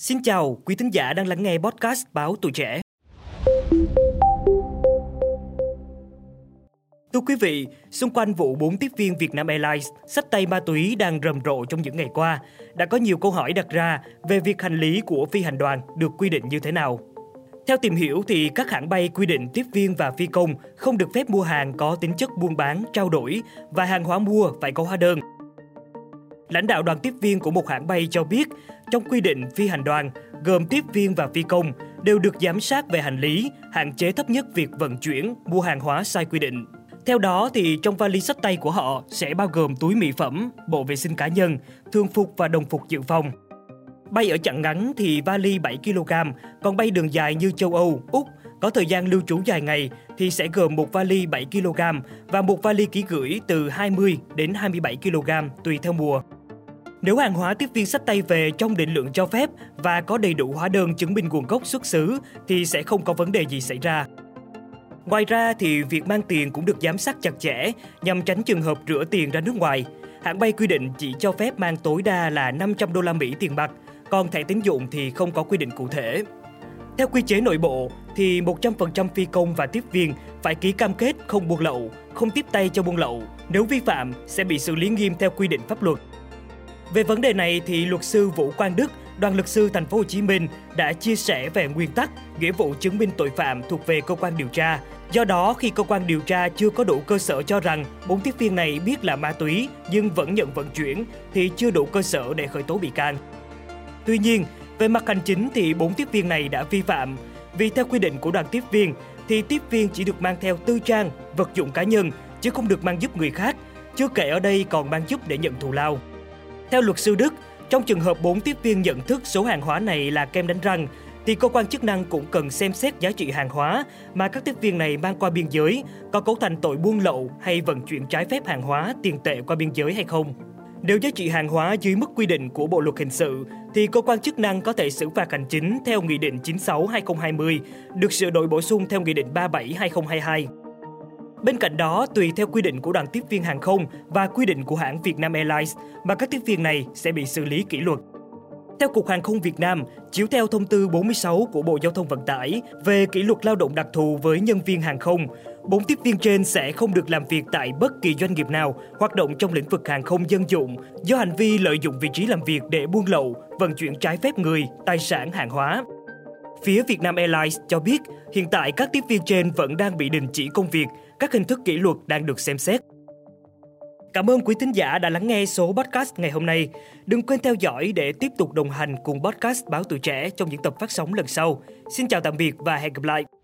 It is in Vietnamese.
Xin chào quý thính giả đang lắng nghe podcast Báo Tuổi Trẻ. Thưa quý vị, xung quanh vụ 4 tiếp viên Vietnam Airlines sách tay ma túy đang rầm rộ trong những ngày qua, đã có nhiều câu hỏi đặt ra về việc hành lý của phi hành đoàn được quy định như thế nào. Theo tìm hiểu thì các hãng bay quy định tiếp viên và phi công không được phép mua hàng có tính chất buôn bán, trao đổi và hàng hóa mua phải có hóa đơn. Lãnh đạo đoàn tiếp viên của một hãng bay cho biết, trong quy định phi hành đoàn, gồm tiếp viên và phi công, đều được giám sát về hành lý, hạn chế thấp nhất việc vận chuyển, mua hàng hóa sai quy định. Theo đó thì trong vali sách tay của họ sẽ bao gồm túi mỹ phẩm, bộ vệ sinh cá nhân, thường phục và đồng phục dự phòng. Bay ở chặng ngắn thì vali 7 kg, còn bay đường dài như châu Âu, Úc có thời gian lưu trú dài ngày thì sẽ gồm một vali 7 kg và một vali ký gửi từ 20 đến 27 kg tùy theo mùa. Nếu hàng hóa tiếp viên sách tay về trong định lượng cho phép và có đầy đủ hóa đơn chứng minh nguồn gốc xuất xứ thì sẽ không có vấn đề gì xảy ra. Ngoài ra thì việc mang tiền cũng được giám sát chặt chẽ nhằm tránh trường hợp rửa tiền ra nước ngoài. Hãng bay quy định chỉ cho phép mang tối đa là 500 đô la Mỹ tiền mặt, còn thẻ tín dụng thì không có quy định cụ thể. Theo quy chế nội bộ thì 100% phi công và tiếp viên phải ký cam kết không buôn lậu, không tiếp tay cho buôn lậu. Nếu vi phạm sẽ bị xử lý nghiêm theo quy định pháp luật. Về vấn đề này thì luật sư Vũ Quang Đức, đoàn luật sư thành phố Hồ Chí Minh đã chia sẻ về nguyên tắc nghĩa vụ chứng minh tội phạm thuộc về cơ quan điều tra. Do đó, khi cơ quan điều tra chưa có đủ cơ sở cho rằng bốn tiếp viên này biết là ma túy nhưng vẫn nhận vận chuyển thì chưa đủ cơ sở để khởi tố bị can. Tuy nhiên, về mặt hành chính thì bốn tiếp viên này đã vi phạm vì theo quy định của đoàn tiếp viên thì tiếp viên chỉ được mang theo tư trang, vật dụng cá nhân chứ không được mang giúp người khác, chưa kể ở đây còn mang giúp để nhận thù lao. Theo luật sư Đức, trong trường hợp 4 tiếp viên nhận thức số hàng hóa này là kem đánh răng, thì cơ quan chức năng cũng cần xem xét giá trị hàng hóa mà các tiếp viên này mang qua biên giới có cấu thành tội buôn lậu hay vận chuyển trái phép hàng hóa tiền tệ qua biên giới hay không. Nếu giá trị hàng hóa dưới mức quy định của Bộ luật hình sự thì cơ quan chức năng có thể xử phạt hành chính theo Nghị định 96/2020, được sửa đổi bổ sung theo Nghị định 37/2022. Bên cạnh đó, tùy theo quy định của đoàn tiếp viên hàng không và quy định của hãng Vietnam Airlines mà các tiếp viên này sẽ bị xử lý kỷ luật. Theo Cục Hàng không Việt Nam, chiếu theo thông tư 46 của Bộ Giao thông Vận tải về kỷ luật lao động đặc thù với nhân viên hàng không, bốn tiếp viên trên sẽ không được làm việc tại bất kỳ doanh nghiệp nào hoạt động trong lĩnh vực hàng không dân dụng do hành vi lợi dụng vị trí làm việc để buôn lậu, vận chuyển trái phép người, tài sản, hàng hóa. Phía Vietnam Airlines cho biết hiện tại các tiếp viên trên vẫn đang bị đình chỉ công việc, các hình thức kỷ luật đang được xem xét. Cảm ơn quý thính giả đã lắng nghe số podcast ngày hôm nay. Đừng quên theo dõi để tiếp tục đồng hành cùng podcast Báo Tuổi Trẻ trong những tập phát sóng lần sau. Xin chào tạm biệt và hẹn gặp lại!